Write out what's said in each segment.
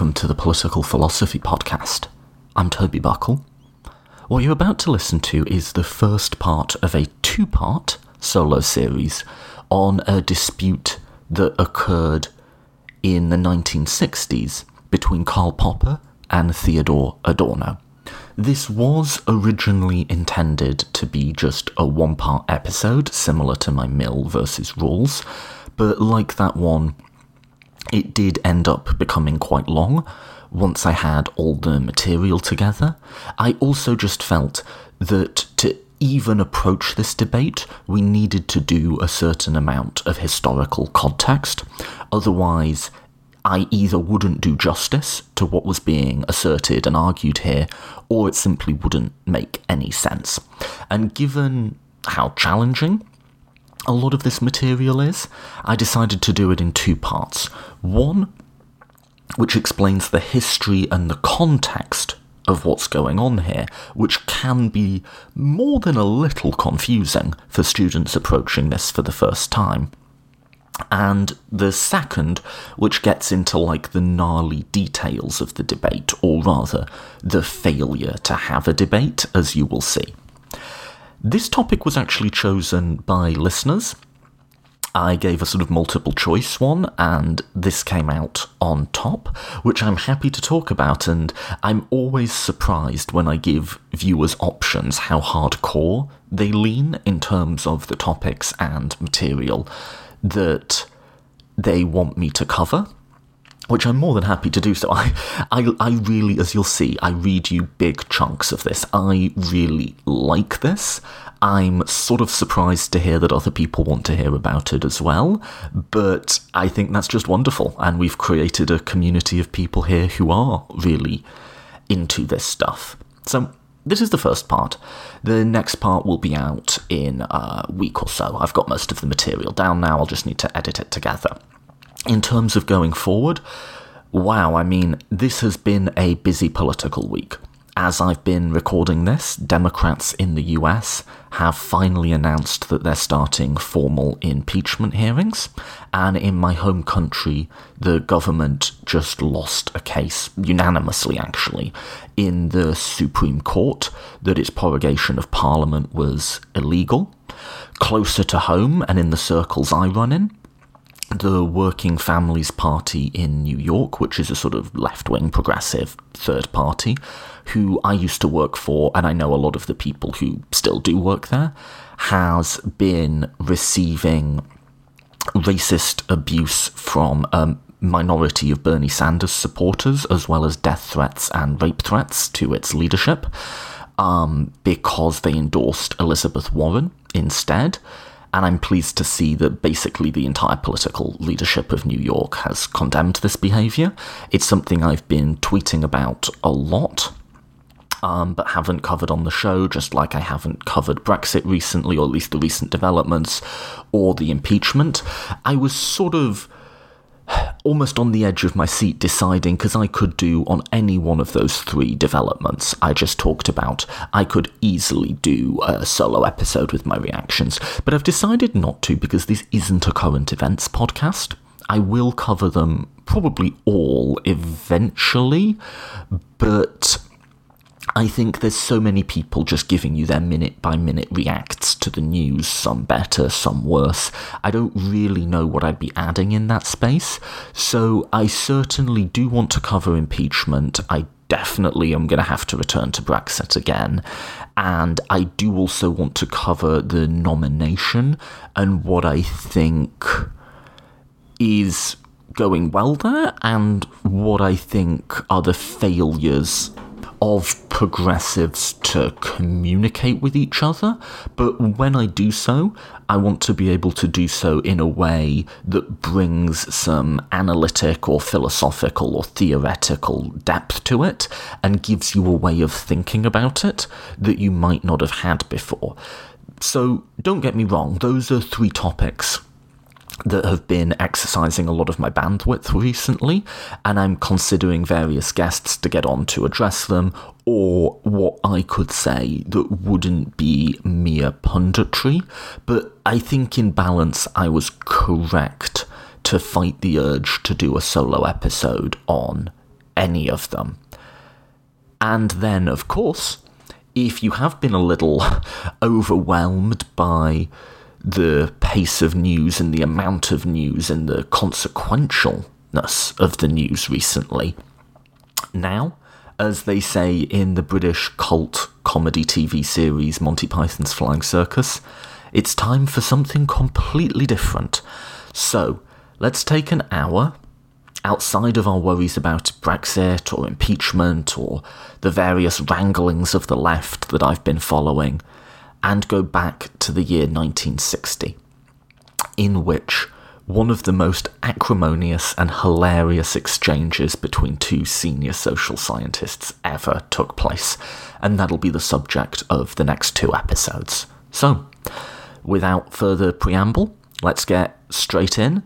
welcome to the Political Philosophy Podcast. I'm Toby Buckle. What you're about to listen to is the first part of a two part solo series on a dispute that occurred in the 1960s between Karl Popper and Theodor Adorno. This was originally intended to be just a one part episode, similar to my Mill versus Rawls, but like that one, it did end up becoming quite long once I had all the material together. I also just felt that to even approach this debate, we needed to do a certain amount of historical context. Otherwise, I either wouldn't do justice to what was being asserted and argued here, or it simply wouldn't make any sense. And given how challenging a lot of this material is, I decided to do it in two parts. One, which explains the history and the context of what's going on here, which can be more than a little confusing for students approaching this for the first time. And the second, which gets into like the gnarly details of the debate, or rather, the failure to have a debate, as you will see. This topic was actually chosen by listeners. I gave a sort of multiple choice one, and this came out on top, which I'm happy to talk about. And I'm always surprised when I give viewers options how hardcore they lean in terms of the topics and material that they want me to cover which I'm more than happy to do so. I, I, I really, as you'll see, I read you big chunks of this. I really like this. I'm sort of surprised to hear that other people want to hear about it as well, but I think that's just wonderful. And we've created a community of people here who are really into this stuff. So, this is the first part. The next part will be out in a week or so. I've got most of the material down now, I'll just need to edit it together. In terms of going forward, wow, I mean, this has been a busy political week. As I've been recording this, Democrats in the US have finally announced that they're starting formal impeachment hearings, and in my home country, the government just lost a case, unanimously actually, in the Supreme Court that its prorogation of Parliament was illegal. Closer to home, and in the circles I run in, the Working Families Party in New York, which is a sort of left wing progressive third party, who I used to work for, and I know a lot of the people who still do work there, has been receiving racist abuse from a minority of Bernie Sanders supporters, as well as death threats and rape threats to its leadership, um, because they endorsed Elizabeth Warren instead and I'm pleased to see that basically the entire political leadership of New York has condemned this behaviour. It's something I've been tweeting about a lot. Um, but haven't covered on the show, just like I haven't covered Brexit recently, or at least the recent developments, or the impeachment. I was sort of almost on the edge of my seat deciding because I could do on any one of those three developments I just talked about, I could easily do a solo episode with my reactions. But I've decided not to because this isn't a current events podcast. I will cover them probably all eventually, but I think there's so many people just giving you their minute by minute reacts to the news, some better, some worse. I don't really know what I'd be adding in that space, so I certainly do want to cover impeachment. I definitely am going to have to return to Brexit again. And I do also want to cover the nomination and what I think is going well there and what I think are the failures of progressives to communicate with each other, but when I do so, I want to be able to do so in a way that brings some analytic or philosophical or theoretical depth to it and gives you a way of thinking about it that you might not have had before. So, don't get me wrong, those are three topics that have been exercising a lot of my bandwidth recently, and I'm considering various guests to get on to address them, or what I could say that wouldn't be mere punditry. But I think in balance, I was correct to fight the urge to do a solo episode on any of them. And then, of course, if you have been a little overwhelmed by the pace of news and the amount of news and the consequentialness of the news recently, now, as they say in the British cult comedy TV series Monty Python's Flying Circus, it's time for something completely different. So, let's take an hour outside of our worries about Brexit or impeachment or the various wranglings of the left that I've been following, and go back to the year 1960, in which one of the most acrimonious and hilarious exchanges between two senior social scientists ever took place, and that'll be the subject of the next two episodes. So, without further preamble, let's get straight in.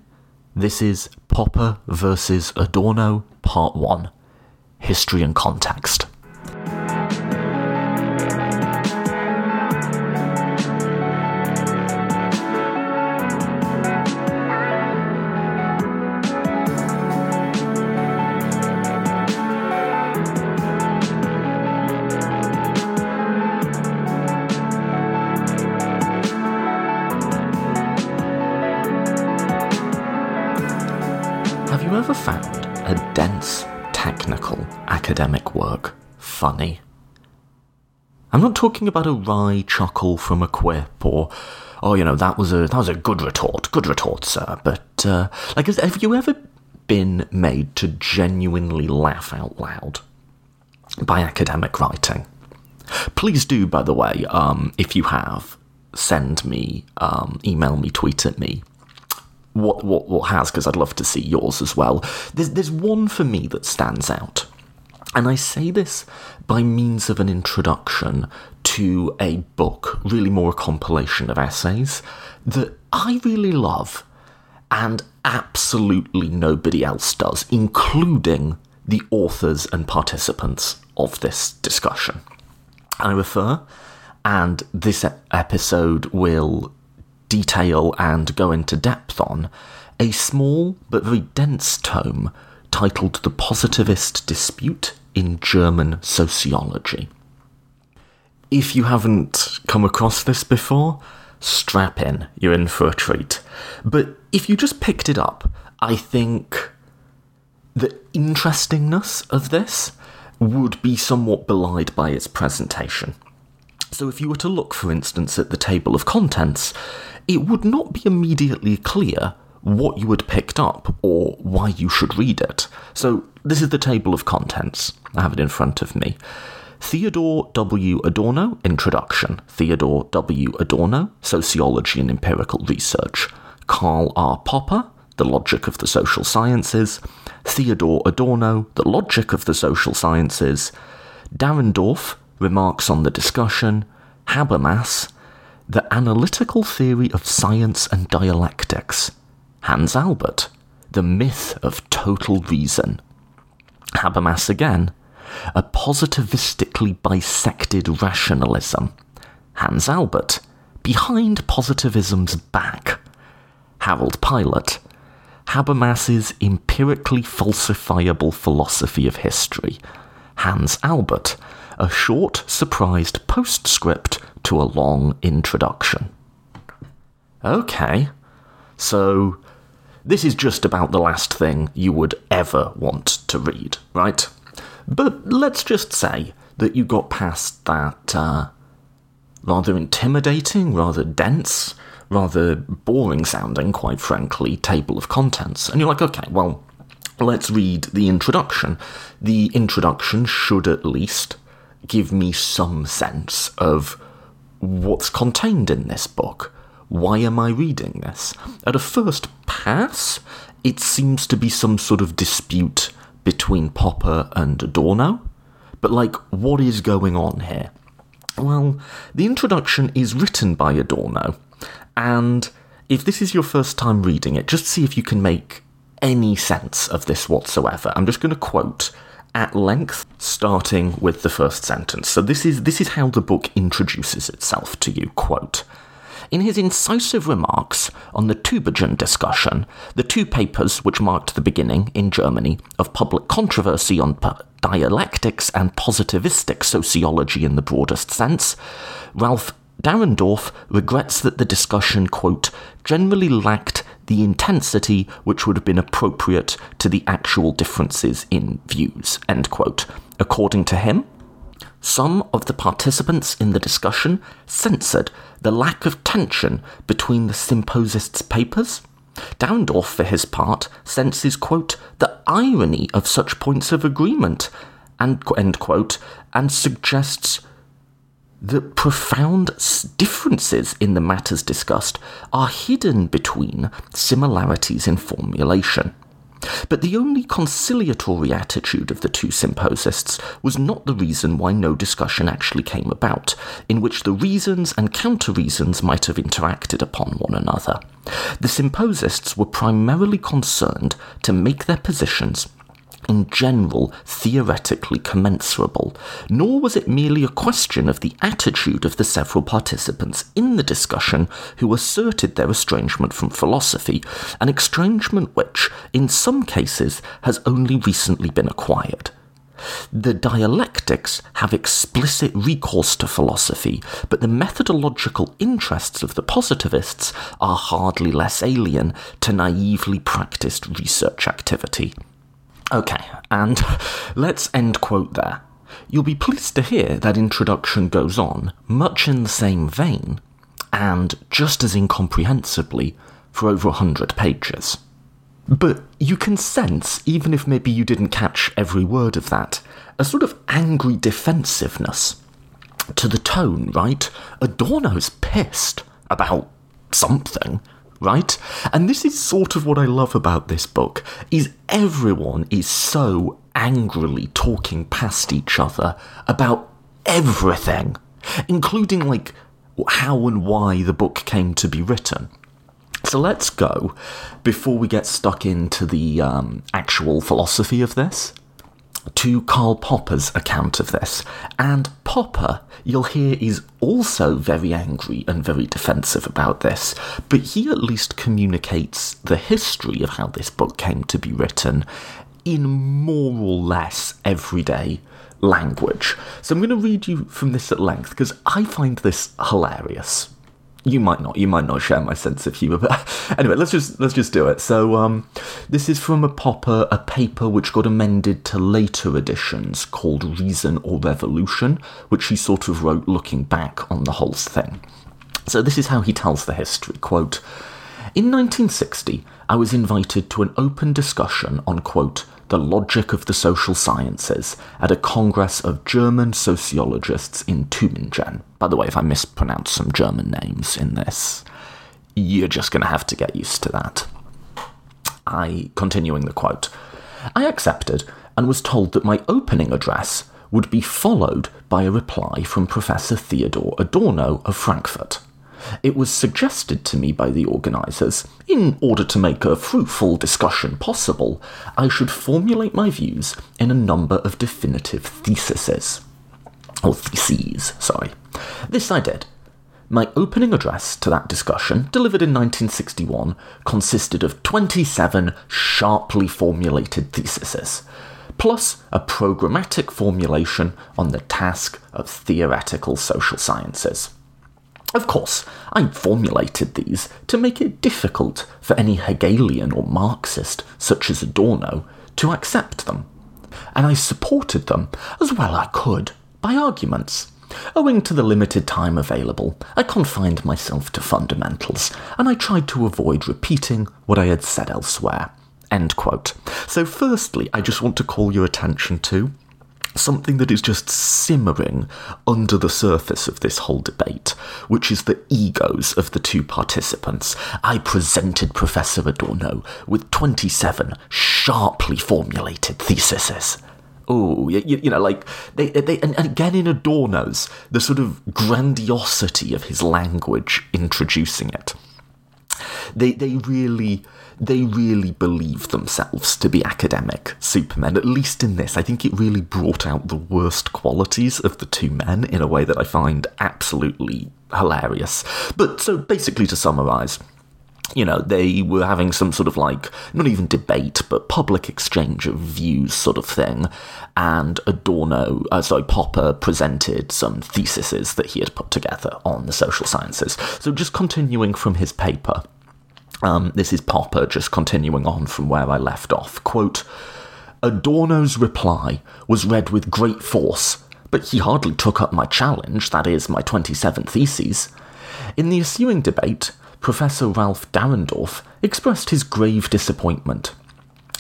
This is Popper versus Adorno, Part 1 History and Context. Not talking about a wry chuckle from a quip or, oh, you know, that was a that was a good retort, good retort, sir. But uh, like, have you ever been made to genuinely laugh out loud by academic writing? Please do, by the way, um, if you have, send me, um, email me, tweet at me. What what what has? Because I'd love to see yours as well. There's there's one for me that stands out and I say this by means of an introduction to a book, really more a compilation of essays, that I really love and absolutely nobody else does, including the authors and participants of this discussion. I refer, and this episode will detail and go into depth on, a small but very dense tome titled The Positivist Dispute in German sociology. If you haven't come across this before, strap in, you're in for a treat. But if you just picked it up, I think the interestingness of this would be somewhat belied by its presentation. So, if you were to look, for instance, at the table of contents, it would not be immediately clear what you had picked up or why you should read it. So, this is the table of contents. I have it in front of me. Theodor W. Adorno, Introduction. Theodor W. Adorno, Sociology and Empirical Research. Karl R. Popper, The Logic of the Social Sciences. Theodor Adorno, The Logic of the Social Sciences. Dahrendorf, Remarks on the Discussion. Habermas, The Analytical Theory of Science and Dialectics. Hans Albert, The Myth of Total Reason. Habermas again, A Positivistically Bisected Rationalism. Hans Albert, Behind Positivism's Back. Harald Pilot, Habermas's Empirically Falsifiable Philosophy of History. Hans Albert, a short, surprised postscript to a long introduction. Okay, so this is just about the last thing you would ever want to read, right? But let's just say that you got past that uh, rather intimidating, rather dense, rather boring sounding, quite frankly, table of contents, and you're like, okay, well, let's read the introduction. The introduction should at least give me some sense of what's contained in this book why am I reading this? At a first pass, it seems to be some sort of dispute between Popper and Adorno. But, like, what is going on here? Well, the introduction is written by Adorno, and if this is your first time reading it, just see if you can make any sense of this whatsoever. I'm just going to quote at length, starting with the first sentence. So this is this is how the book introduces itself to you. Quote. In his incisive remarks on the Tübingen discussion, the two papers which marked the beginning, in Germany, of public controversy on dialectics and positivistic sociology in the broadest sense, Ralf Dahrendorf regrets that the discussion, quote, generally lacked the intensity which would have been appropriate to the actual differences in views, end quote. According to him, some of the participants in the discussion censored the lack of tension between the symposists' papers. Dahrendorf, for his part, senses, quote, the irony of such points of agreement, and, end quote, and suggests the profound differences in the matters discussed are hidden between similarities in formulation. But the only conciliatory attitude of the two symposists was not the reason why no discussion actually came about, in which the reasons and counter reasons might have interacted upon one another. The symposists were primarily concerned to make their positions in general theoretically commensurable, nor was it merely a question of the attitude of the several participants in the discussion who asserted their estrangement from philosophy, an estrangement which, in some cases, has only recently been acquired. The dialectics have explicit recourse to philosophy, but the methodological interests of the positivists are hardly less alien to naively practiced research activity. Okay, and let's end quote there. You'll be pleased to hear that introduction goes on, much in the same vein, and just as incomprehensibly, for over a hundred pages. But you can sense, even if maybe you didn't catch every word of that, a sort of angry defensiveness to the tone, right? Adorno's pissed about something right? And this is sort of what I love about this book is everyone is so angrily talking past each other about everything, including like how and why the book came to be written. So let's go before we get stuck into the um, actual philosophy of this to Karl Popper's account of this. And Popper, you'll hear, is also very angry and very defensive about this, but he at least communicates the history of how this book came to be written in more or less everyday language. So I'm going to read you from this at length because I find this hilarious you might not you might not share my sense of humor but anyway let's just let's just do it. So um, this is from a popper a paper which got amended to later editions called reason or revolution which he sort of wrote looking back on the whole thing. So this is how he tells the history quote in 1960 i was invited to an open discussion on quote the Logic of the Social Sciences at a congress of German sociologists in Tübingen. By the way, if I mispronounce some German names in this, you're just going to have to get used to that. I, continuing the quote, I accepted and was told that my opening address would be followed by a reply from Professor Theodor Adorno of Frankfurt. It was suggested to me by the organisers, in order to make a fruitful discussion possible, I should formulate my views in a number of definitive theses. Or theses, sorry. This I did. My opening address to that discussion, delivered in 1961, consisted of 27 sharply formulated theses, plus a programmatic formulation on the task of theoretical social sciences. Of course, I formulated these to make it difficult for any Hegelian or Marxist, such as Adorno, to accept them. And I supported them as well I could by arguments. Owing to the limited time available, I confined myself to fundamentals, and I tried to avoid repeating what I had said elsewhere. End quote. So, firstly, I just want to call your attention to something that is just simmering under the surface of this whole debate, which is the egos of the two participants. I presented Professor Adorno with 27 sharply formulated theses. Oh, you, you, know, like they, they, and, and again in Adorno's the sort of grandiosity of his language introducing it. They they really they really believe themselves to be academic supermen. At least in this, I think it really brought out the worst qualities of the two men in a way that I find absolutely hilarious. But so basically, to summarise, you know, they were having some sort of like, not even debate, but public exchange of views sort of thing. And Adorno, uh, sorry, Popper presented some theses that he had put together on the social sciences. So just continuing from his paper, um, this is Popper just continuing on from where I left off. Quote, Adorno's reply was read with great force, but he hardly took up my challenge, that is, my 27 theses. In the ensuing debate, Professor Ralf Dahrendorf expressed his grave disappointment.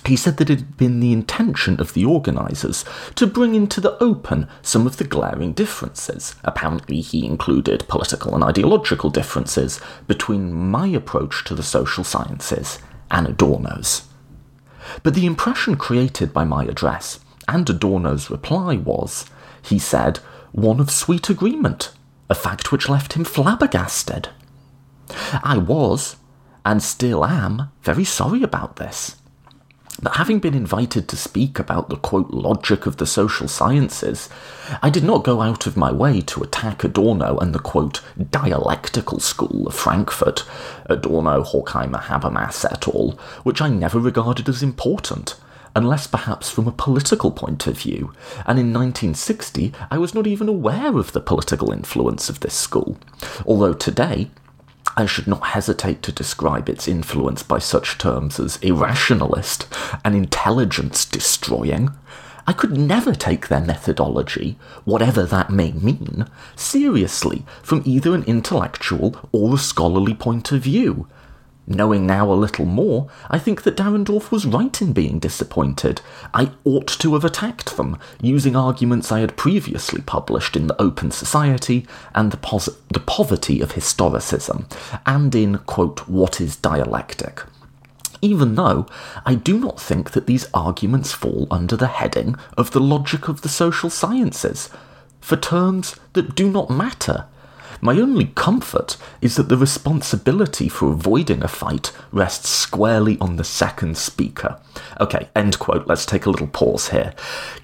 He said that it had been the intention of the organisers to bring into the open some of the glaring differences. Apparently, he included political and ideological differences between my approach to the social sciences and Adorno's. But the impression created by my address and Adorno's reply was, he said, one of sweet agreement, a fact which left him flabbergasted. I was, and still am, very sorry about this. But having been invited to speak about the quote logic of the social sciences, I did not go out of my way to attack Adorno and the quote dialectical school of Frankfurt, Adorno, Horkheimer, Habermas et al., which I never regarded as important, unless perhaps from a political point of view, and in 1960 I was not even aware of the political influence of this school, although today I should not hesitate to describe its influence by such terms as irrationalist and intelligence destroying. I could never take their methodology, whatever that may mean, seriously from either an intellectual or a scholarly point of view, Knowing now a little more, I think that Dahrendorf was right in being disappointed. I ought to have attacked them, using arguments I had previously published in The Open Society and The, pos- the Poverty of Historicism, and in, quote, What is Dialectic? Even though I do not think that these arguments fall under the heading of the logic of the social sciences, for terms that do not matter my only comfort is that the responsibility for avoiding a fight rests squarely on the second speaker. Okay, end quote. Let's take a little pause here.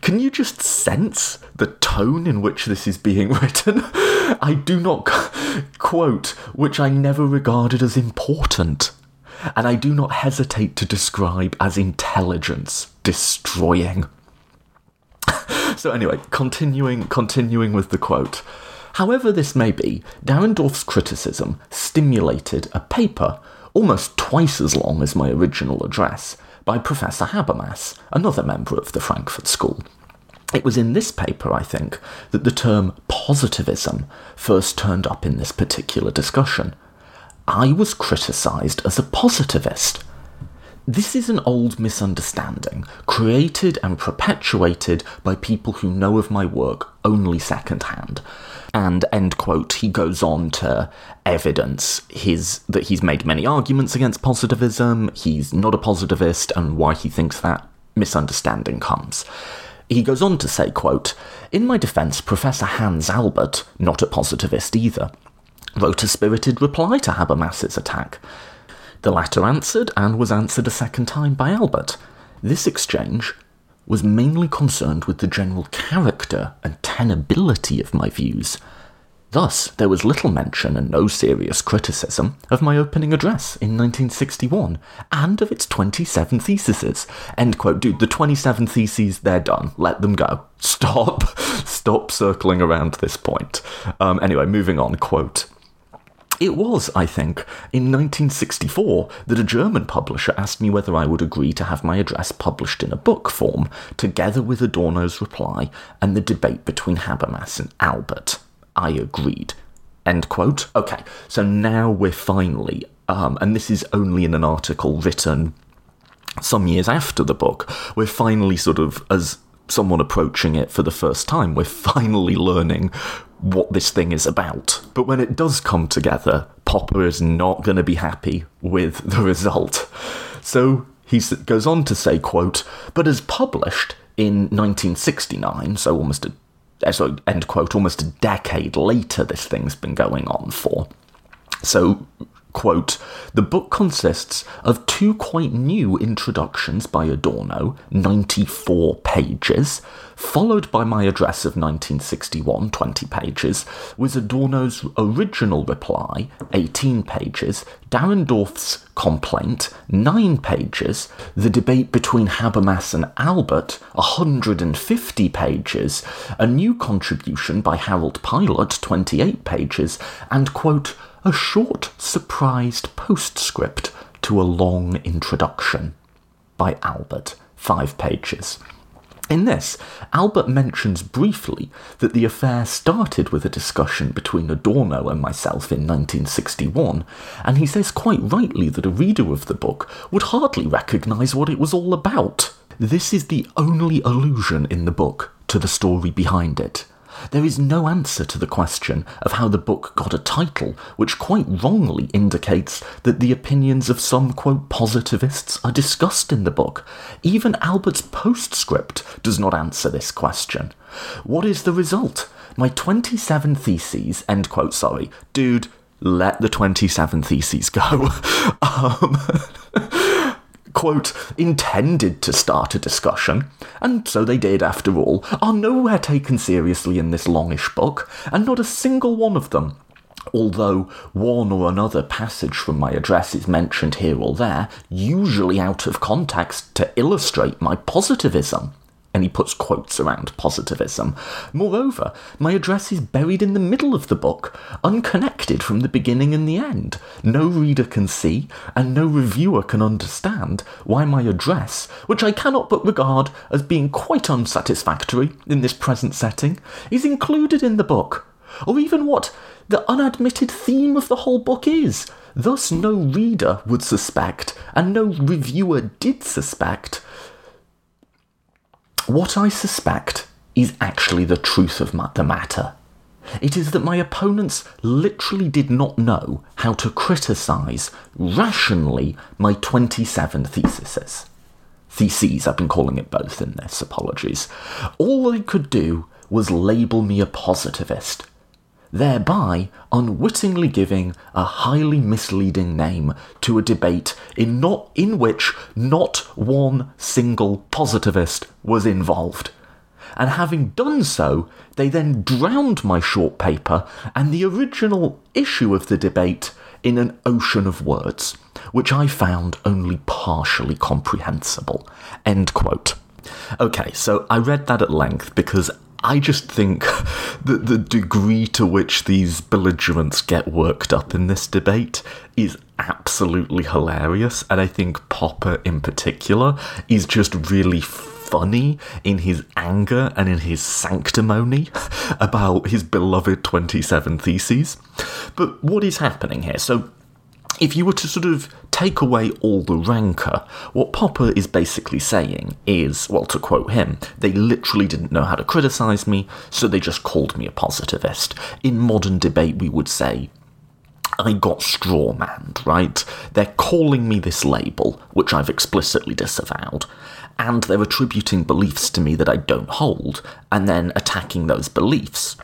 Can you just sense the tone in which this is being written? I do not quote, which I never regarded as important. And I do not hesitate to describe as intelligence destroying. so anyway, continuing continuing with the quote. However, this may be, Dahrendorf's criticism stimulated a paper almost twice as long as my original address by Professor Habermas, another member of the Frankfurt School. It was in this paper, I think, that the term positivism first turned up in this particular discussion. I was criticised as a positivist, this is an old misunderstanding, created and perpetuated by people who know of my work only secondhand. And end quote, he goes on to evidence his that he's made many arguments against positivism, he's not a positivist, and why he thinks that misunderstanding comes. He goes on to say, quote, In my defence, Professor Hans Albert, not a positivist either, wrote a spirited reply to Habermas's attack. The latter answered, and was answered a second time by Albert. This exchange was mainly concerned with the general character and tenability of my views. Thus, there was little mention and no serious criticism of my opening address in 1961 and of its 27 theses. End quote. Dude, the 27 theses, they're done. Let them go. Stop. Stop circling around this point. Um, anyway, moving on. Quote. It was, I think, in 1964 that a German publisher asked me whether I would agree to have my address published in a book form, together with Adorno's reply and the debate between Habermas and Albert. I agreed. End quote. Okay, so now we're finally, um, and this is only in an article written some years after the book, we're finally sort of, as someone approaching it for the first time, we're finally learning what this thing is about. But when it does come together, Popper is not going to be happy with the result. So he goes on to say, quote, but as published in 1969, so almost a eh, so end quote, almost a decade later, this thing's been going on for. So Quote, the book consists of two quite new introductions by Adorno, 94 pages, followed by my address of 1961, 20 pages, with Adorno's original reply, 18 pages, Dahrendorf's complaint, 9 pages, the debate between Habermas and Albert, 150 pages, a new contribution by Harald Pilot, 28 pages, and, quote, a short, surprised postscript to a long introduction by Albert, five pages. In this, Albert mentions briefly that the affair started with a discussion between Adorno and myself in 1961, and he says quite rightly that a reader of the book would hardly recognise what it was all about. This is the only allusion in the book to the story behind it. There is no answer to the question of how the book got a title which quite wrongly indicates that the opinions of some, quote, positivists are discussed in the book. Even Albert's postscript does not answer this question. What is the result? My 27 theses, end quote, sorry. Dude, let the 27 theses go. um, quote, intended to start a discussion, and so they did after all, are nowhere taken seriously in this longish book, and not a single one of them. Although one or another passage from my address is mentioned here or there, usually out of context to illustrate my positivism and he puts quotes around positivism. Moreover, my address is buried in the middle of the book, unconnected from the beginning and the end. No reader can see, and no reviewer can understand why my address, which I cannot but regard as being quite unsatisfactory in this present setting, is included in the book, or even what the unadmitted theme of the whole book is. Thus, no reader would suspect, and no reviewer did suspect, what I suspect is actually the truth of the matter. It is that my opponents literally did not know how to criticise rationally my 27 theses. Theses, I've been calling it both in this, apologies. All they could do was label me a positivist, thereby unwittingly giving a highly misleading name to a debate in not in which not one single positivist was involved. And having done so, they then drowned my short paper and the original issue of the debate in an ocean of words, which I found only partially comprehensible. End quote. Okay, so I read that at length because I just think that the degree to which these belligerents get worked up in this debate is absolutely hilarious. And I think Popper, in particular, is just really funny in his anger and in his sanctimony about his beloved 27 Theses. But what is happening here? So, if you were to sort of take away all the rancour, what Popper is basically saying is, well, to quote him, they literally didn't know how to criticise me, so they just called me a positivist. In modern debate, we would say, I got straw manned, right? They're calling me this label, which I've explicitly disavowed, and they're attributing beliefs to me that I don't hold, and then attacking those beliefs.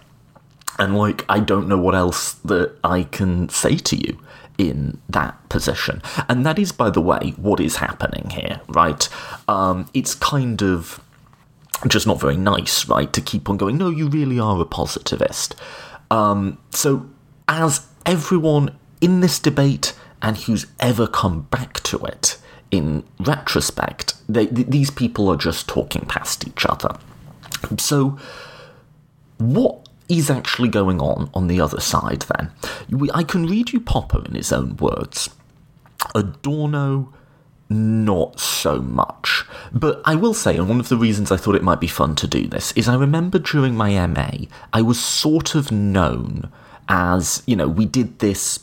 And, like, I don't know what else that I can say to you in that position. And that is, by the way, what is happening here, right? Um, it's kind of just not very nice, right, to keep on going, no, you really are a positivist. Um, so, as everyone in this debate and who's ever come back to it in retrospect, they, th- these people are just talking past each other. So, what is actually going on on the other side then. I can read you Popper in his own words. Adorno, not so much. But I will say, and one of the reasons I thought it might be fun to do this is I remember during my MA, I was sort of known as, you know, we did this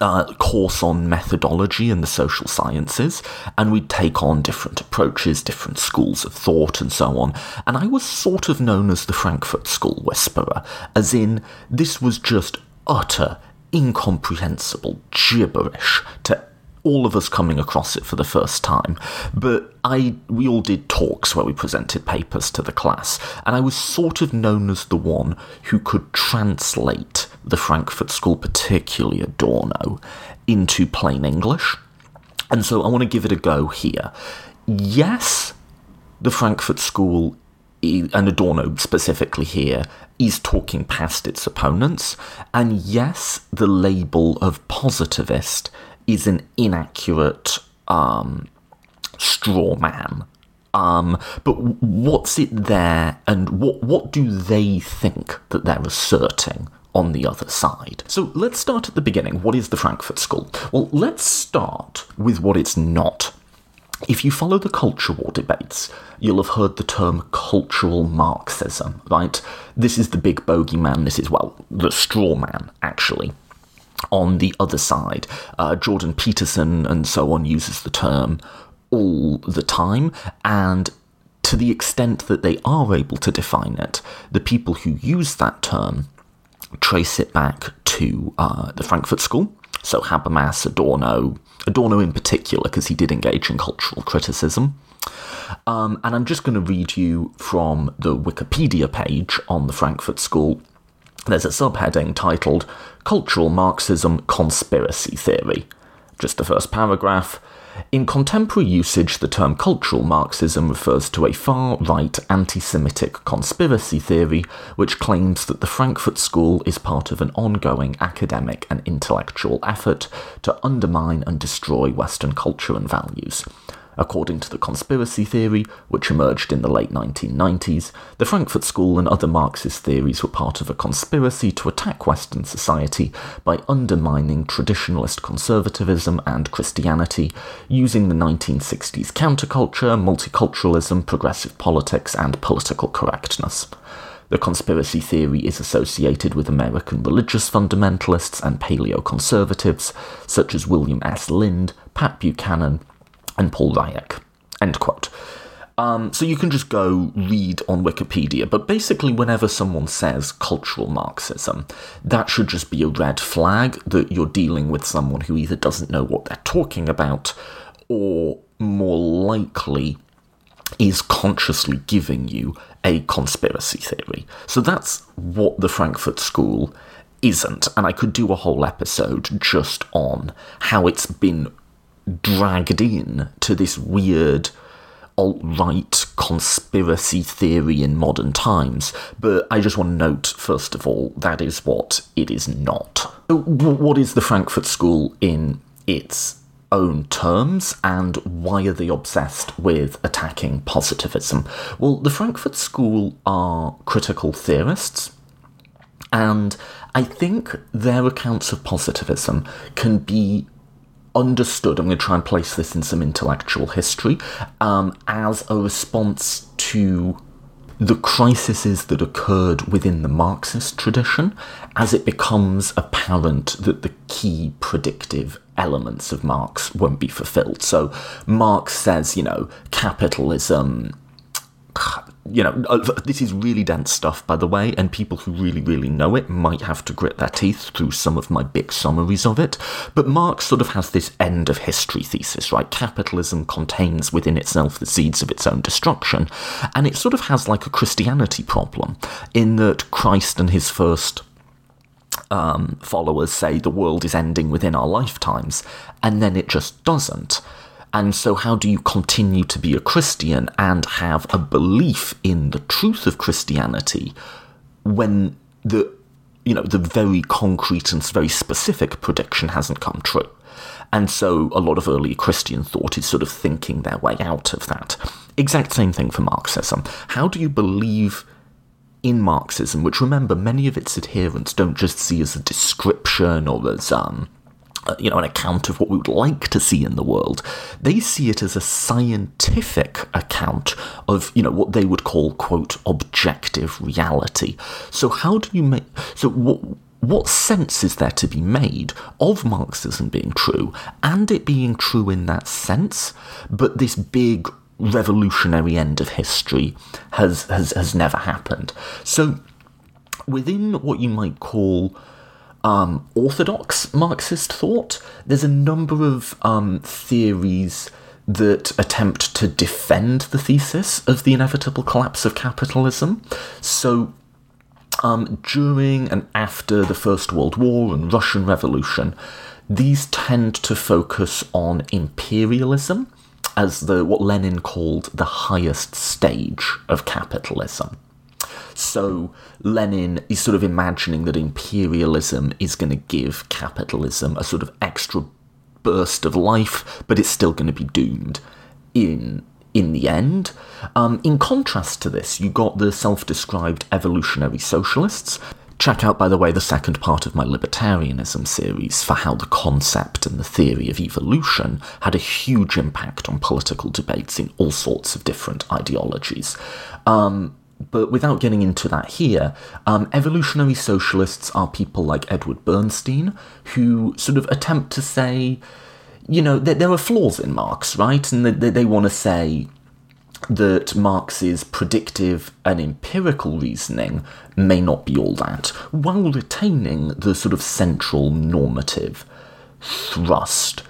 uh, course on methodology and the social sciences, and we'd take on different approaches, different schools of thought, and so on. And I was sort of known as the Frankfurt School Whisperer, as in, this was just utter, incomprehensible gibberish to all of us coming across it for the first time. But I we all did talks where we presented papers to the class, and I was sort of known as the one who could translate the Frankfurt School, particularly Adorno, into plain English. And so I want to give it a go here. Yes, the Frankfurt School and Adorno specifically here is talking past its opponents, and yes, the label of positivist is an inaccurate um, straw man. Um, but what's it there, and what what do they think that they're asserting on the other side? So let's start at the beginning. What is the Frankfurt School? Well, let's start with what it's not. If you follow the culture war debates, you'll have heard the term cultural Marxism, right? This is the big bogeyman, this is, well, the straw man, actually on the other side. Uh, Jordan Peterson and so on uses the term all the time, and to the extent that they are able to define it, the people who use that term trace it back to uh, the Frankfurt School. So Habermas, Adorno, Adorno in particular, because he did engage in cultural criticism. Um, and I'm just going to read you from the Wikipedia page on the Frankfurt School there's a subheading titled Cultural Marxism Conspiracy Theory. Just the first paragraph. In contemporary usage, the term cultural Marxism refers to a far right anti Semitic conspiracy theory which claims that the Frankfurt School is part of an ongoing academic and intellectual effort to undermine and destroy Western culture and values. According to the conspiracy theory, which emerged in the late 1990s, the Frankfurt School and other Marxist theories were part of a conspiracy to attack Western society by undermining traditionalist conservatism and Christianity, using the 1960s counterculture, multiculturalism, progressive politics, and political correctness. The conspiracy theory is associated with American religious fundamentalists and paleoconservatives, such as William S. Lind, Pat Buchanan, and Paul Weyrich. End quote. Um, so you can just go read on Wikipedia, but basically, whenever someone says cultural Marxism, that should just be a red flag that you're dealing with someone who either doesn't know what they're talking about or more likely is consciously giving you a conspiracy theory. So that's what the Frankfurt School isn't, and I could do a whole episode just on how it's been dragged in to this weird alt right conspiracy theory in modern times, but I just want to note, first of all, that is what it is not. What is the Frankfurt School in its own terms, and why are they obsessed with attacking positivism? Well, the Frankfurt School are critical theorists, and I think their accounts of positivism can be understood, I'm going to try and place this in some intellectual history, um, as a response to the crises that occurred within the Marxist tradition as it becomes apparent that the key predictive elements of Marx won't be fulfilled. So Marx says, you know, capitalism you know, uh, this is really dense stuff, by the way, and people who really, really know it might have to grit their teeth through some of my big summaries of it. But Marx sort of has this end of history thesis, right? Capitalism contains within itself the seeds of its own destruction, and it sort of has like a Christianity problem, in that Christ and his first um, followers say the world is ending within our lifetimes, and then it just doesn't. And so, how do you continue to be a Christian and have a belief in the truth of Christianity when the you know the very concrete and very specific prediction hasn't come true? And so, a lot of early Christian thought is sort of thinking their way out of that. Exact same thing for Marxism. How do you believe in Marxism, which remember many of its adherents don't just see as a description or as um, Uh, you know, an account of what we would like to see in the world. They see it as a scientific account of, you know, what they would call, quote, objective reality. So how do you make, so what, what sense is there to be made of Marxism being true and it being true in that sense, but this big revolutionary end of history has, has, has never happened? So within what you might call um, orthodox Marxist thought. There's a number of um, theories that attempt to defend the thesis of the inevitable collapse of capitalism. So, um, during and after the First World War and Russian Revolution, these tend to focus on imperialism as the what Lenin called the highest stage of capitalism. So Lenin is sort of imagining that imperialism is going to give capitalism a sort of extra burst of life, but it's still going to be doomed in in the end. Um, in contrast to this, you got the self-described evolutionary socialists. Check out, by the way, the second part of my libertarianism series for how the concept and the theory of evolution had a huge impact on political debates in all sorts of different ideologies. Um, but without getting into that here, um, evolutionary socialists are people like Edward Bernstein, who sort of attempt to say, you know, there, there are flaws in Marx, right? And they, they want to say that Marx's predictive and empirical reasoning may not be all that, while retaining the sort of central normative thrust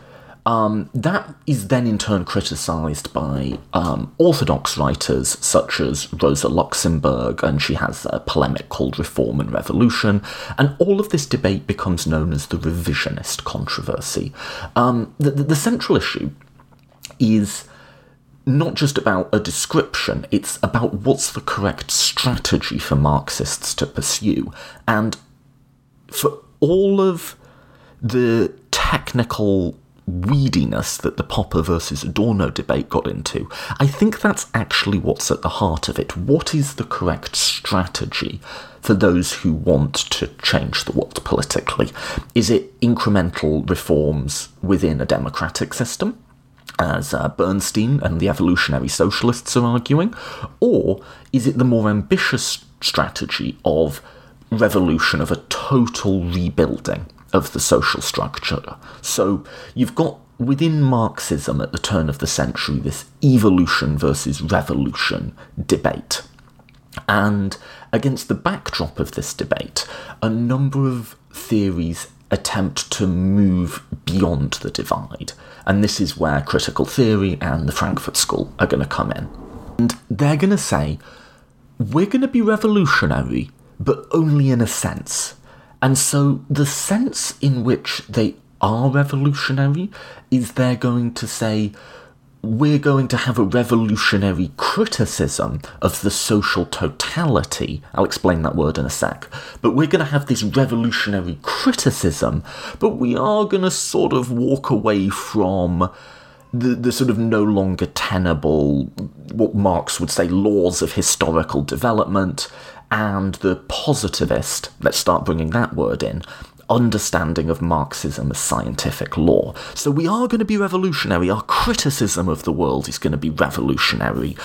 um, that is then in turn criticised by um, orthodox writers such as Rosa Luxemburg, and she has a polemic called Reform and Revolution, and all of this debate becomes known as the revisionist controversy. Um, the, the, the central issue is not just about a description, it's about what's the correct strategy for Marxists to pursue. And for all of the technical weediness that the Popper versus Adorno debate got into, I think that's actually what's at the heart of it. What is the correct strategy for those who want to change the world politically? Is it incremental reforms within a democratic system? As uh, Bernstein and the evolutionary socialists are arguing? Or is it the more ambitious strategy of revolution, of a total rebuilding of the social structure. So you've got within Marxism at the turn of the century this evolution versus revolution debate. And against the backdrop of this debate, a number of theories attempt to move beyond the divide. And this is where critical theory and the Frankfurt School are going to come in. And they're going to say, we're going to be revolutionary, but only in a sense. And so the sense in which they are revolutionary is they're going to say, we're going to have a revolutionary criticism of the social totality. I'll explain that word in a sec. But we're going to have this revolutionary criticism, but we are going to sort of walk away from the, the sort of no longer tenable, what Marx would say, laws of historical development, and the positivist, let's start bringing that word in, understanding of Marxism as scientific law. So we are going to be revolutionary. Our criticism of the world is going to be revolutionary.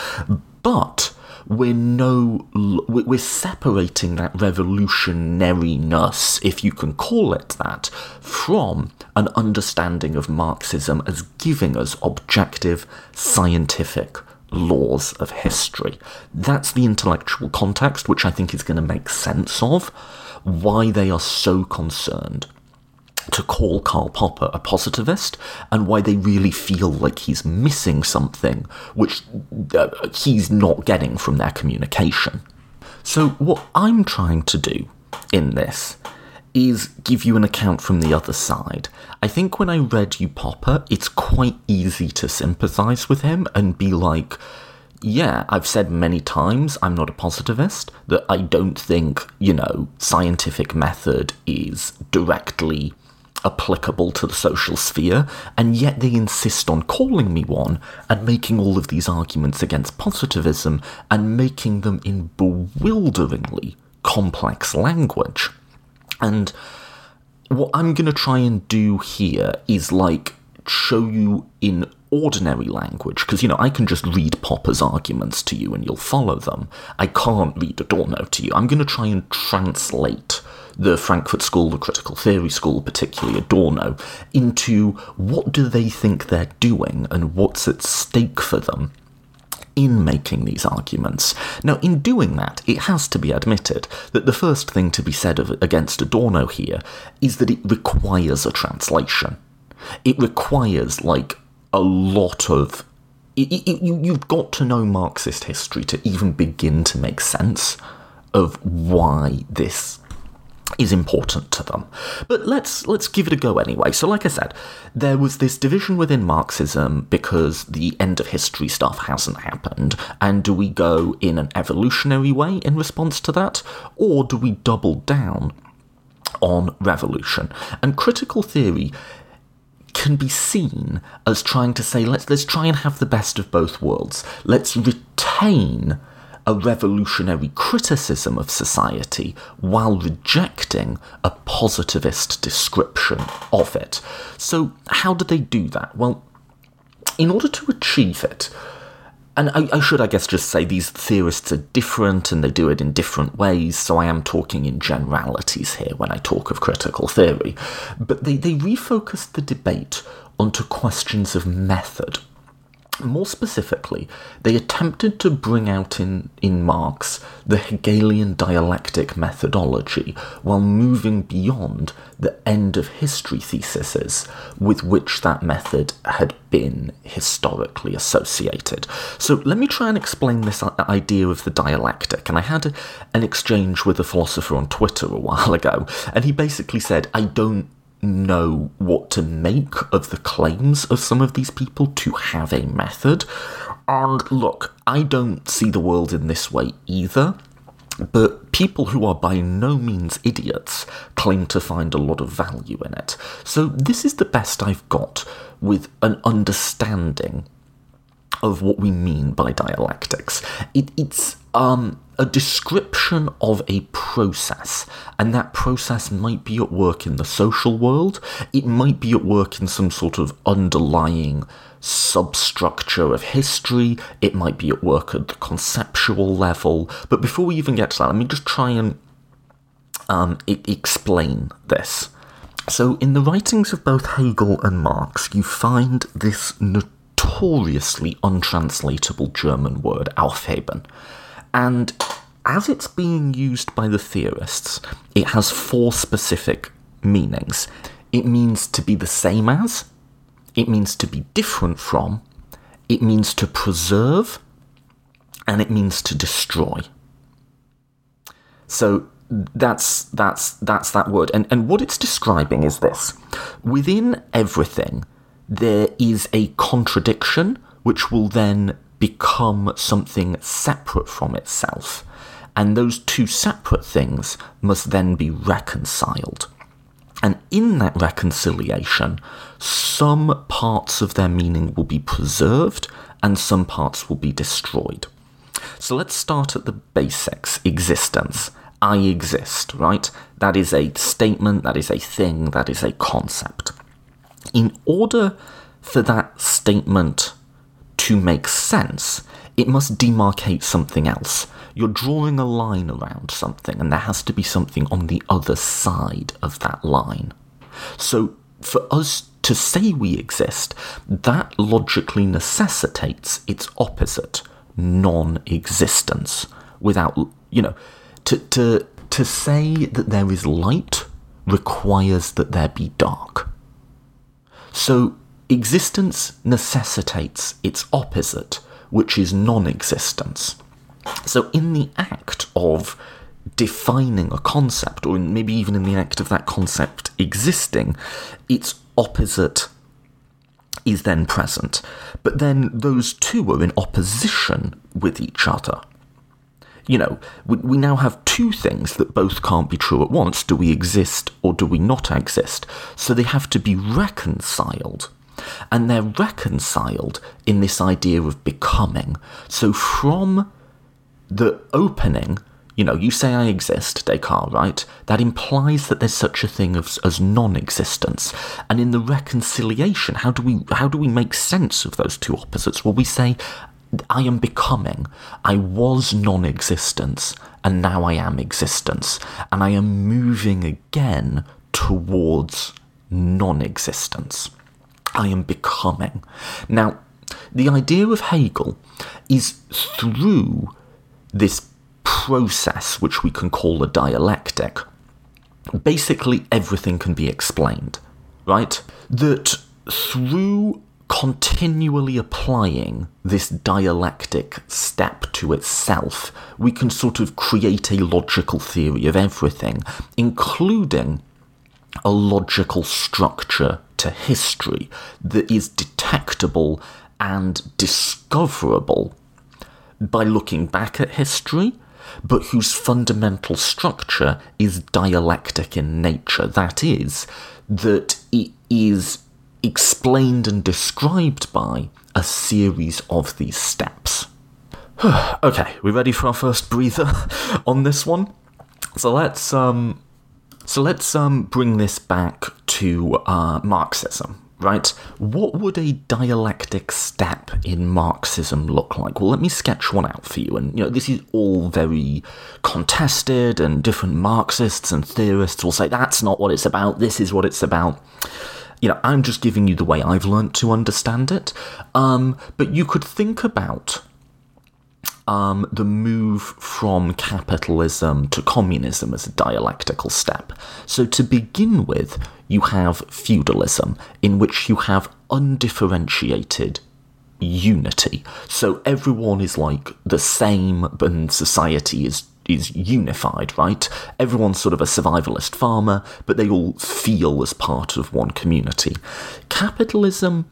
But we're no we're separating that revolutionariness if you can call it that from an understanding of marxism as giving us objective scientific laws of history. That's the intellectual context, which I think is going to make sense of why they are so concerned to call Karl Popper a positivist and why they really feel like he's missing something which uh, he's not getting from their communication. So, what I'm trying to do in this is give you an account from the other side. I think when I read you Popper, it's quite easy to sympathise with him and be like, yeah, I've said many times I'm not a positivist, that I don't think, you know, scientific method is directly applicable to the social sphere, and yet they insist on calling me one and making all of these arguments against positivism and making them in bewilderingly complex language. And what I'm going to try and do here is like show you in ordinary language, because you know, I can just read Popper's arguments to you and you'll follow them. I can't read Adorno to you. I'm going to try and translate the Frankfurt School, the critical theory school, particularly Adorno, into what do they think they're doing and what's at stake for them in making these arguments. Now, in doing that, it has to be admitted that the first thing to be said of, against Adorno here is that it requires a translation. It requires, like, a lot of. It, it, you, you've got to know Marxist history to even begin to make sense of why this is important to them. But let's let's give it a go anyway. So like I said, there was this division within Marxism because the end of history stuff hasn't happened. And do we go in an evolutionary way in response to that or do we double down on revolution? And critical theory can be seen as trying to say let's let's try and have the best of both worlds. Let's retain a revolutionary criticism of society while rejecting a positivist description of it. So, how do they do that? Well, in order to achieve it, and I, I, should, I guess, just say these theorists are different and they do it in different ways, so I am talking in generalities here when I talk of critical theory. But they, they refocused the debate onto questions of method more specifically, they attempted to bring out in, in Marx the Hegelian dialectic methodology while moving beyond the end of history theses with which that method had been historically associated. So let me try and explain this idea of the dialectic. And I had a, an exchange with a philosopher on Twitter a while ago, and he basically said, I don't know what to make of the claims of some of these people to have a method. And look, I don't see the world in this way either. But people who are by no means idiots claim to find a lot of value in it. So, this is the best I've got with an understanding of what we mean by dialectics. It, it's um, a description of a process, and that process might be at work in the social world, it might be at work in some sort of underlying substructure of history, it might be at work at the conceptual level. But before we even get to that, let me just try and um, explain this. So, in the writings of both Hegel and Marx, you find this notoriously untranslatable German word, Aufheben. And as it's being used by the theorists, it has four specific meanings. It means to be the same as, it means to be different from, it means to preserve, and it means to destroy. So that's that's that's that word. And and what it's describing is this. Within everything, there is a contradiction which will then become something separate from itself, and those two separate things must then be reconciled. And in that reconciliation, some parts of their meaning will be preserved and some parts will be destroyed. So let's start at the basics existence. I exist, right? That is a statement, that is a thing, that is a concept. In order for that statement to make sense, it must demarcate something else. You're drawing a line around something, and there has to be something on the other side of that line. So, for us to say we exist, that logically necessitates its opposite, non existence. Without, you know, to, to, to say that there is light requires that there be dark. So, existence necessitates its opposite, which is non existence. So, in the act of defining a concept, or maybe even in the act of that concept existing, its opposite is then present. But then those two are in opposition with each other. You know, we, we now have two things that both can't be true at once. Do we exist or do we not exist? So they have to be reconciled and they're reconciled in this idea of becoming. So from the opening, you know, you say I exist, Descartes, right? That implies that there's such a thing as, as non-existence. And in the reconciliation, how do we how do we make sense of those two opposites? Well, we say I am becoming. I was non-existence, and now I am existence, and I am moving again towards non-existence. I am becoming. Now, the idea of Hegel is through this process, which we can call a dialectic, basically everything can be explained, right? That through continually applying this dialectic step to itself, we can sort of create a logical theory of everything, including a logical structure to history that is detectable and discoverable by looking back at history, but whose fundamental structure is dialectic in nature. That is, that it is explained and described by a series of these steps. okay, we ready for our first breather on this one? So let's um so let's um bring this back to uh, Marxism, right? What would a dialectic step in Marxism look like? Well, let me sketch one out for you. And, you know, this is all very contested, and different Marxists and theorists will say that's not what it's about, this is what it's about you know, I'm just giving you the way I've learnt to understand it. Um, but you could think about um, the move from capitalism to communism as a dialectical step. So, to begin with, you have feudalism, in which you have undifferentiated unity. So, everyone is like the same, and society is is unified, right? Everyone's sort of a survivalist farmer, but they all feel as part of one community. Capitalism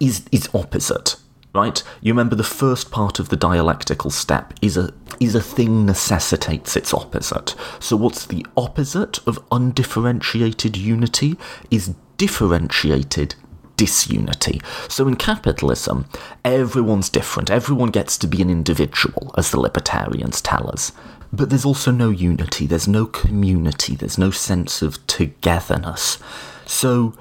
is is opposite, right? You remember the first part of the dialectical step is a is a thing necessitates its opposite. So what's the opposite of undifferentiated unity is differentiated disunity. So in capitalism, everyone's different. Everyone gets to be an individual, as the libertarians tell us. But there's also no unity, there's no community, there's no sense of togetherness. So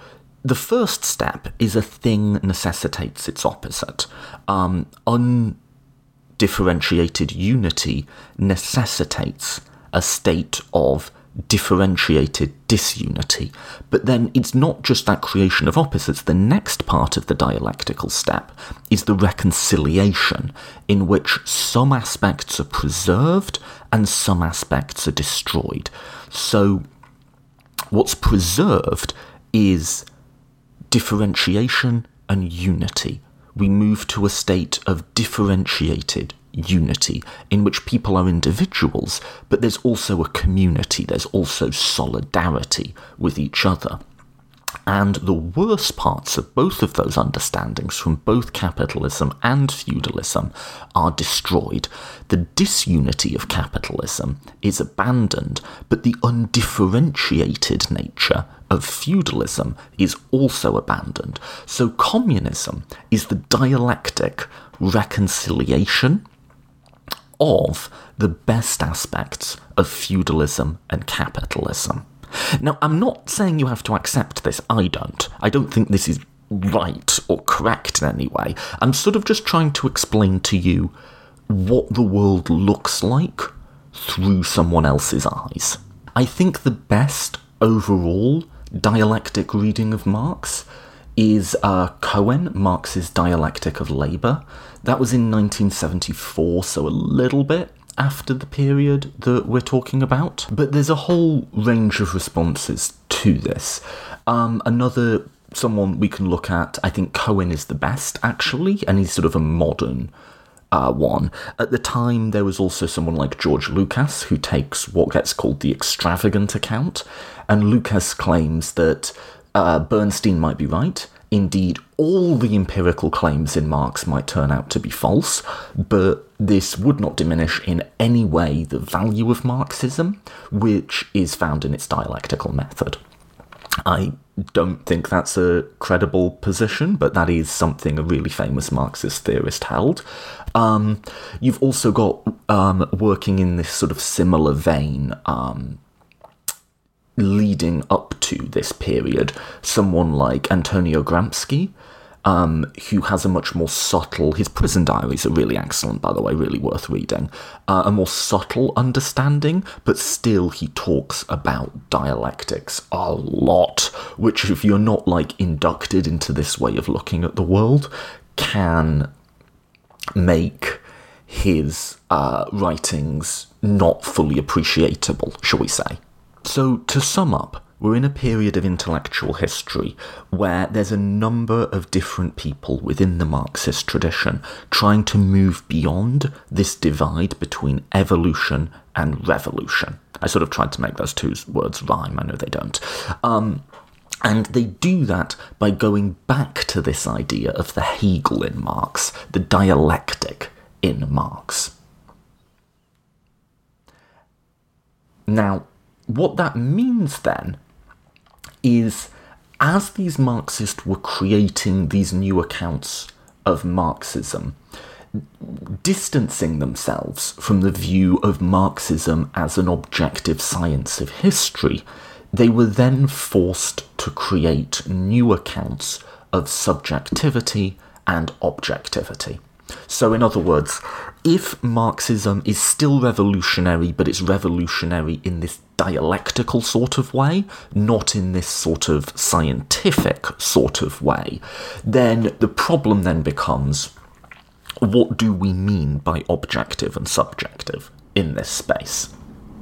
the first step is a thing necessitates its opposite. Um, undifferentiated unity necessitates a state of differentiated disunity. But then it's not just that creation of opposites. The next part of the dialectical step is the reconciliation, in which some aspects are preserved and some aspects are destroyed. So, what's preserved is differentiation and unity. We move to a state of differentiated unity in which people are individuals, but there's also a community, there's also solidarity with each other. And the worst parts of both of those understandings from both capitalism and feudalism are destroyed. The disunity of capitalism is abandoned, but the undifferentiated nature of feudalism is also abandoned. So communism is the dialectic reconciliation of the best aspects of feudalism and capitalism. Now, I'm not saying you have to accept this, I don't. I don't think this is right or correct in any way. I'm sort of just trying to explain to you what the world looks like through someone else's eyes. I think the best overall dialectic reading of Marx is uh, Cohen, Marx's Dialectic of Labour. That was in 1974, so a little bit after the period that we're talking about. But there's a whole range of responses to this. Um, another someone we can look at, I think Cohen is the best actually, and he's sort of a modern uh, one. At the time, there was also someone like Georg Lukács who takes what gets called the extravagant account, and Lukács claims that uh, Bernstein might be right. Indeed, all the empirical claims in Marx might turn out to be false, but this would not diminish in any way the value of Marxism, which is found in its dialectical method. I don't think that's a credible position, but that is something a really famous Marxist theorist held. Um, you've also got um, working in this sort of similar vein um, leading up to this period, someone like Antonio Gramsci, um, who has a much more subtle. His prison diaries are really excellent, by the way, really worth reading. Uh, a more subtle understanding, but still he talks about dialectics a lot. Which, if you're not like inducted into this way of looking at the world, can make his uh, writings not fully appreciable, shall we say. So, to sum up, we're in a period of intellectual history where there's a number of different people within the Marxist tradition trying to move beyond this divide between evolution and revolution. I sort of tried to make those two words rhyme, I know they don't. Um, and they do that by going back to this idea of the Hegel in Marx, the dialectic in Marx. Now, what that means then is as these Marxists were creating these new accounts of Marxism, distancing themselves from the view of Marxism as an objective science of history, they were then forced to create new accounts of subjectivity and objectivity. So, in other words, if Marxism is still revolutionary, but it's revolutionary in this dialectical sort of way, not in this sort of scientific sort of way, then the problem then becomes what do we mean by objective and subjective in this space?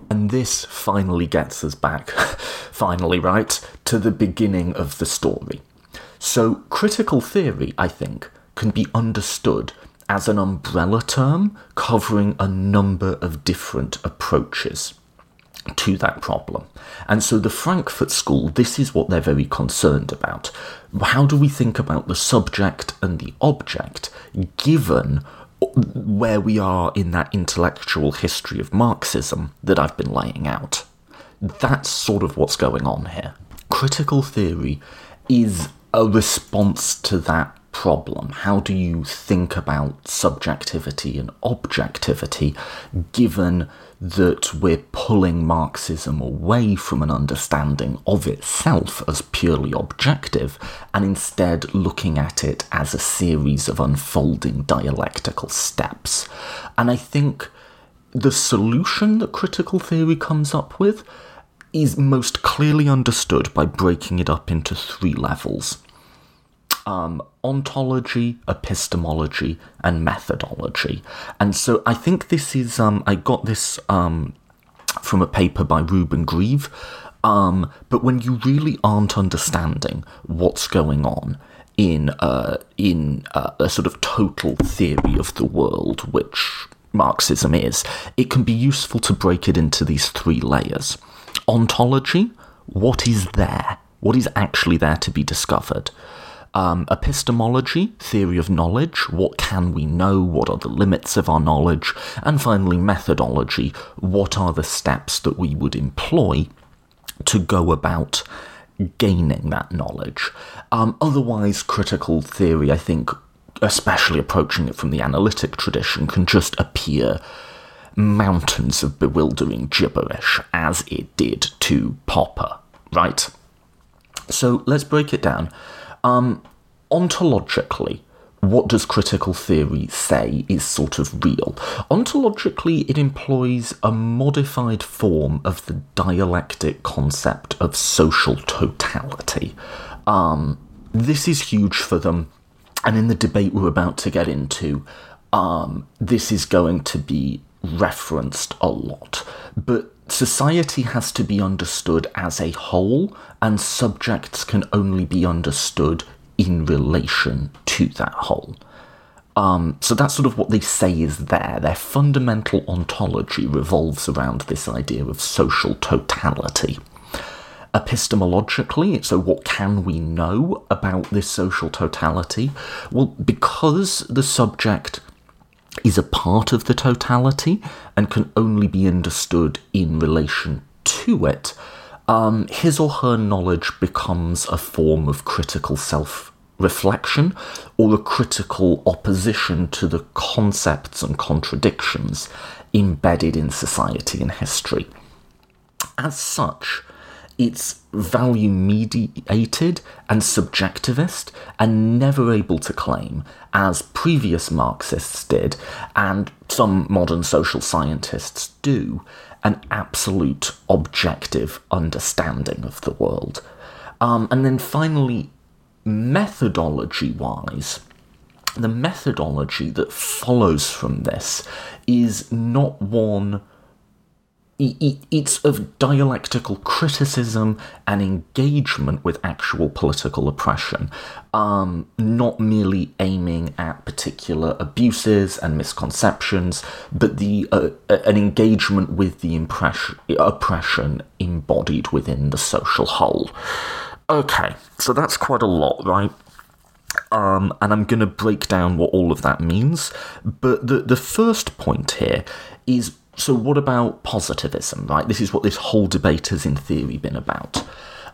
And this finally gets us back, finally, right, to the beginning of the story. So, critical theory, I think, can be understood as an umbrella term covering a number of different approaches to that problem. And so the Frankfurt School, this is what they're very concerned about. How do we think about the subject and the object given where we are in that intellectual history of Marxism that I've been laying out? That's sort of what's going on here. Critical theory is a response to that problem? How do you think about subjectivity and objectivity given that we're pulling Marxism away from an understanding of itself as purely objective and instead looking at it as a series of unfolding dialectical steps? And I think the solution that critical theory comes up with is most clearly understood by breaking it up into three levels um, ontology, epistemology, and methodology. And so I think this is, um, I got this um, from a paper by Ruben Grieve. Um, but when you really aren't understanding what's going on in uh, in uh, a sort of total theory of the world, which Marxism is, it can be useful to break it into these three layers. Ontology, what is there? What is actually there to be discovered? Um, epistemology, theory of knowledge, what can we know, what are the limits of our knowledge, and finally methodology, what are the steps that we would employ to go about gaining that knowledge. Um, otherwise, critical theory, I think, especially approaching it from the analytic tradition, can just appear mountains of bewildering gibberish, as it did to Popper, right? So let's break it down. Um, ontologically, what does critical theory say is sort of real? Ontologically, it employs a modified form of the dialectic concept of social totality. Um, this is huge for them, and in the debate we're about to get into, um, this is going to be referenced a lot. But society has to be understood as a whole, and subjects can only be understood in relation to that whole. Um, so that's sort of what they say is there. Their fundamental ontology revolves around this idea of social totality. Epistemologically, so what can we know about this social totality? Well, because the subject is a part of the totality and can only be understood in relation to it, um, his or her knowledge becomes a form of critical self reflection or a critical opposition to the concepts and contradictions embedded in society and history. As such, it's value mediated and subjectivist and never able to claim, as previous Marxists did, and some modern social scientists do, an absolute objective understanding of the world. Um, and then finally, methodology wise, the methodology that follows from this is not one it's of dialectical criticism and engagement with actual political oppression, um, not merely aiming at particular abuses and misconceptions, but the uh, an engagement with the impression, oppression embodied within the social whole. Okay, so that's quite a lot, right? Um, and I'm going to break down what all of that means. But the, the first point here is so, what about positivism, right? This is what this whole debate has, in theory, been about.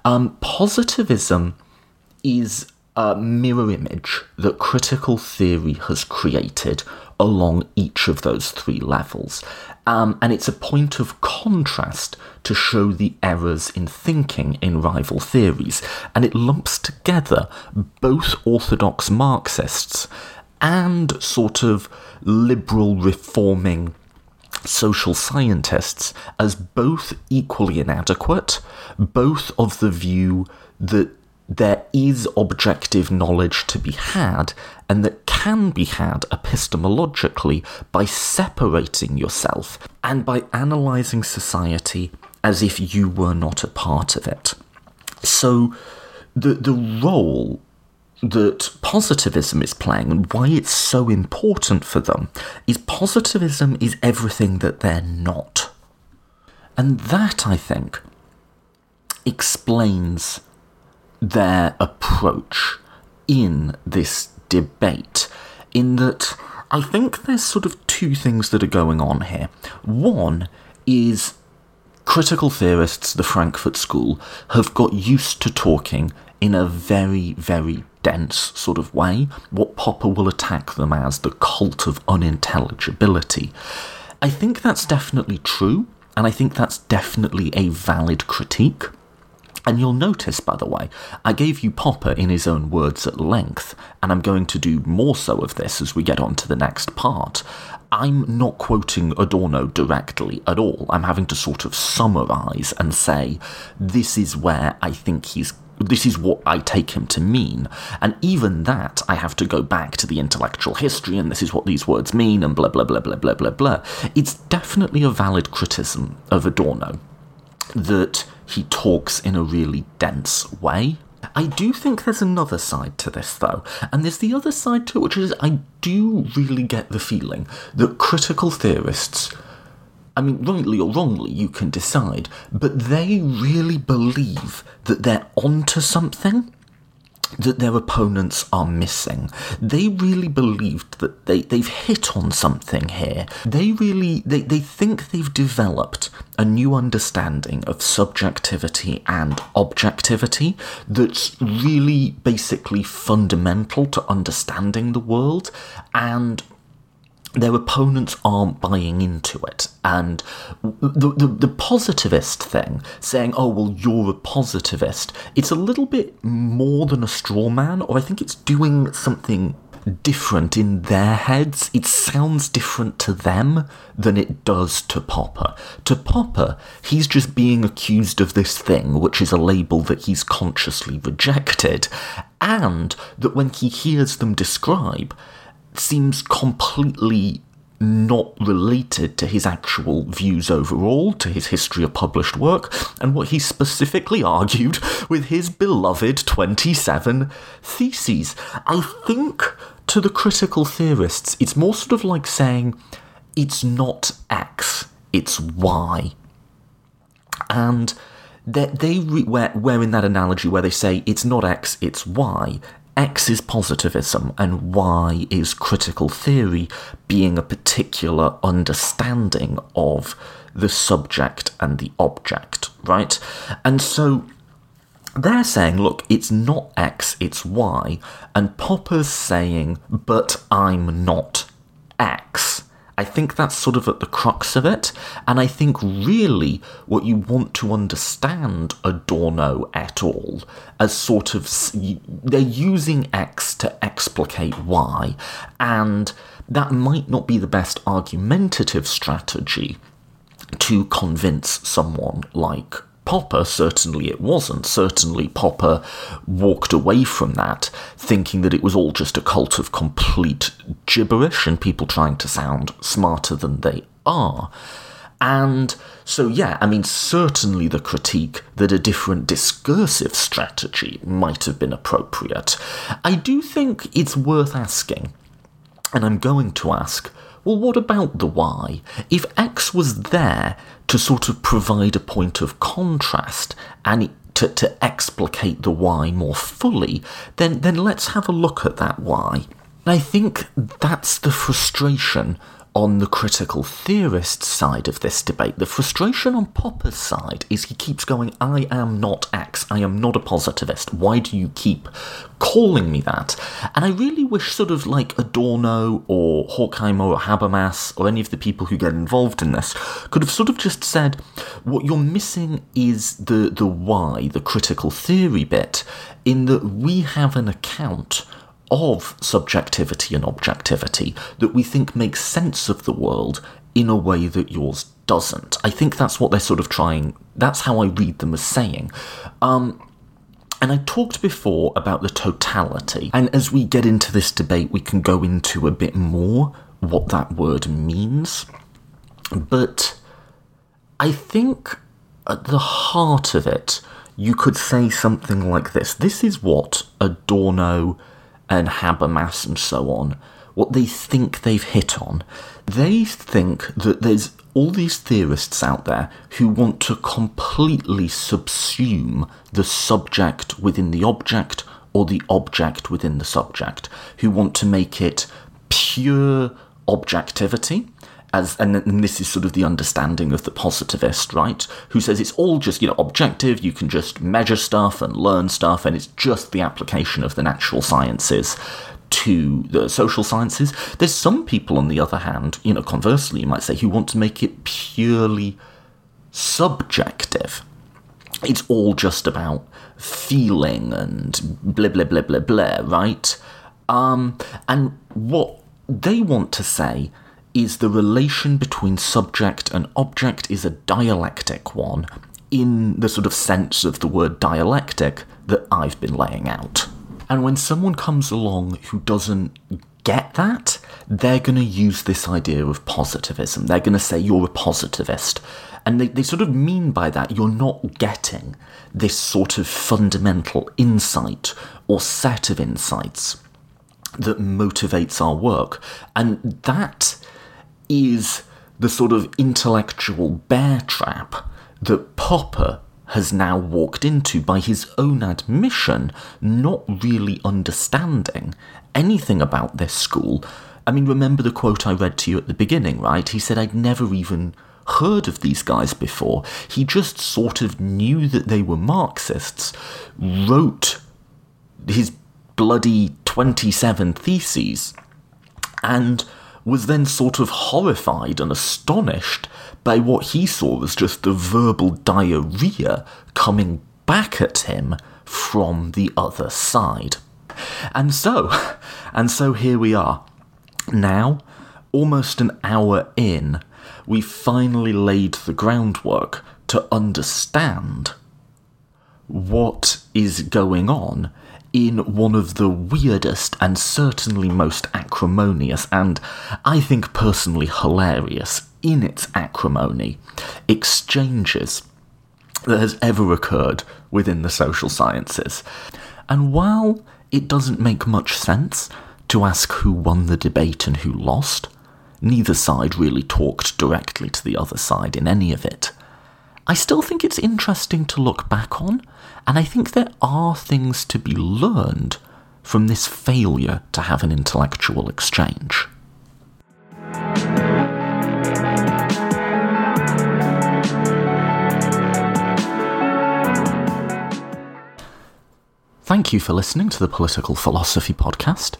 Um, positivism is a mirror image that critical theory has created along each of those three levels. Um, and it's a point of contrast to show the errors in thinking in rival theories. And it lumps together both orthodox Marxists and sort of liberal reforming social scientists as both equally inadequate, both of the view that there is objective knowledge to be had and that can be had epistemologically by separating yourself and by analysing society as if you were not a part of it. So, the, the role that positivism is playing and why it's so important for them is positivism is everything that they're not. And that, I think, explains their approach in this debate, in that I think there's sort of two things that are going on here. One is critical theorists, the Frankfurt School, have got used to talking in a very, very dense sort of way, what Popper will attack them as the cult of unintelligibility. I think that's definitely true, and I think that's definitely a valid critique. And you'll notice, by the way, I gave you Popper in his own words at length, and I'm going to do more so of this as we get on to the next part. I'm not quoting Adorno directly at all. I'm having to sort of summarize and say, this is where I think he's this is what I take him to mean. And even that, I have to go back to the intellectual history, and this is what these words mean, and blah, blah, blah, blah, blah, blah, blah. It's definitely a valid criticism of Adorno that he talks in a really dense way. I do think there's another side to this, though, and there's the other side to it, which is I do really get the feeling that critical theorists I mean, rightly or wrongly, you can decide, but they really believe that they're onto something that their opponents are missing. They really believed that they, they've hit on something here. They really they, they think they've developed a new understanding of subjectivity and objectivity that's really basically fundamental to understanding the world and their opponents aren't buying into it. And the, the, the, positivist thing, saying, oh, well, you're a positivist, it's a little bit more than a straw man, or I think it's doing something different in their heads. It sounds different to them than it does to Popper. To Popper, he's just being accused of this thing, which is a label that he's consciously rejected, and that when he hears them describe, seems completely not related to his actual views overall, to his history of published work, and what he specifically argued with his beloved 27 theses. I think to the critical theorists, it's more sort of like saying it's not X, it's Y. And they, they re- where, where in that analogy where they say it's not X, it's Y, X is positivism and Y is critical theory, being a particular understanding of the subject and the object, right? And so they're saying, look, it's not X, it's Y, and Popper's saying, but I'm not X. I think that's sort of at the crux of it, and I think really what you want to understand Adorno et al. as sort of they're using X to explicate Y, and that might not be the best argumentative strategy to convince someone like Popper, certainly it wasn't. Certainly Popper walked away from that thinking that it was all just a cult of complete gibberish and people trying to sound smarter than they are. And so, yeah, I mean, certainly the critique that a different discursive strategy might have been appropriate. I do think it's worth asking, and I'm going to ask well, what about the Y? If X was there to sort of provide a point of contrast and to, to explicate the Y more fully, then, then let's have a look at that Y. I think that's the frustration on the critical theorist side of this debate, the frustration on Popper's side is he keeps going, I am not X, I am not a positivist. Why do you keep calling me that? And I really wish, sort of like Adorno or Horkheimer or Habermas or any of the people who get involved in this could have sort of just said, what you're missing is the, the why, the critical theory bit, in that we have an account of subjectivity and objectivity that we think makes sense of the world in a way that yours doesn't. I think that's what they're sort of trying, that's how I read them as saying. Um, and I talked before about the totality, and as we get into this debate, we can go into a bit more what that word means. But I think at the heart of it, you could say something like this. This is what Adorno and Habermas and so on, what they think they've hit on. They think that there's all these theorists out there who want to completely subsume the subject within the object or the object within the subject, who want to make it pure objectivity as and, and this is sort of the understanding of the positivist, right? Who says it's all just you know objective. You can just measure stuff and learn stuff, and it's just the application of the natural sciences to the social sciences. There's some people, on the other hand, you know, conversely, you might say, who want to make it purely subjective. It's all just about feeling and blah blah blah blah blah, right? Um, and what they want to say is the relation between subject and object is a dialectic one in the sort of sense of the word dialectic that I've been laying out. And when someone comes along who doesn't get that, they're going to use this idea of positivism. They're going to say you're a positivist. And they, they sort of mean by that you're not getting this sort of fundamental insight or set of insights that motivates our work. And that is the sort of intellectual bear trap that Popper has now walked into by his own admission, not really understanding anything about this school. I mean, remember the quote I read to you at the beginning, right? He said, I'd never even heard of these guys before. He just sort of knew that they were Marxists, wrote his bloody 27 theses, and was then sort of horrified and astonished by what he saw as just the verbal diarrhea coming back at him from the other side. And so, and so here we are. Now, almost an hour in, we finally laid the groundwork to understand what is going on in one of the weirdest and certainly most acrimonious, and I think personally hilarious in its acrimony, exchanges that has ever occurred within the social sciences. And while it doesn't make much sense to ask who won the debate and who lost, neither side really talked directly to the other side in any of it. I still think it's interesting to look back on, and I think there are things to be learned from this failure to have an intellectual exchange. Thank you for listening to the Political Philosophy Podcast.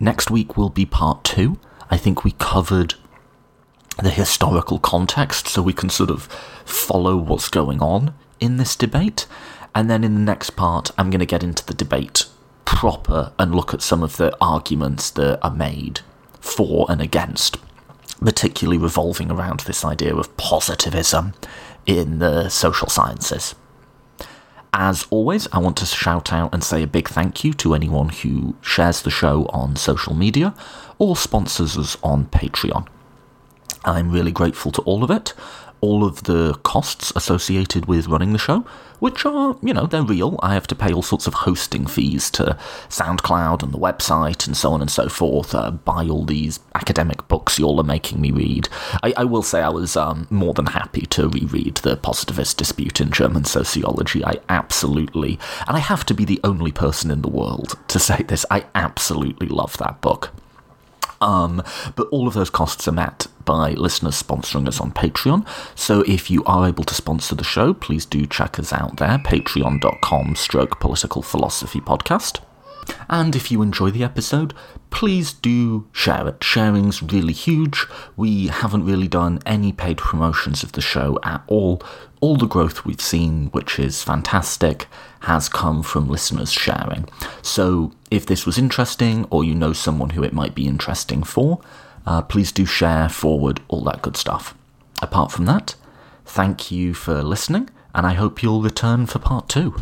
Next week will be part two. I think we covered the historical context so we can sort of follow what's going on in this debate. And then in the next part, I'm going to get into the debate proper and look at some of the arguments that are made for and against, particularly revolving around this idea of positivism in the social sciences. As always, I want to shout out and say a big thank you to anyone who shares the show on social media or sponsors us on Patreon. I'm really grateful to all of it all of the costs associated with running the show, which are, you know, they're real. I have to pay all sorts of hosting fees to SoundCloud and the website and so on and so forth, uh, buy all these academic books you all are making me read. I, I will say I was um, more than happy to reread The Positivist Dispute in German Sociology. I absolutely, and I have to be the only person in the world to say this, I absolutely love that book. Um, but all of those costs are met by listeners sponsoring us on Patreon. So if you are able to sponsor the show, please do check us out there, patreon.com stroke political philosophy podcast. And if you enjoy the episode, please do share it. Sharing's really huge. We haven't really done any paid promotions of the show at all. All the growth we've seen, which is fantastic, has come from listeners sharing. So if this was interesting, or you know someone who it might be interesting for, uh, please do share, forward, all that good stuff. Apart from that, thank you for listening, and I hope you'll return for part two.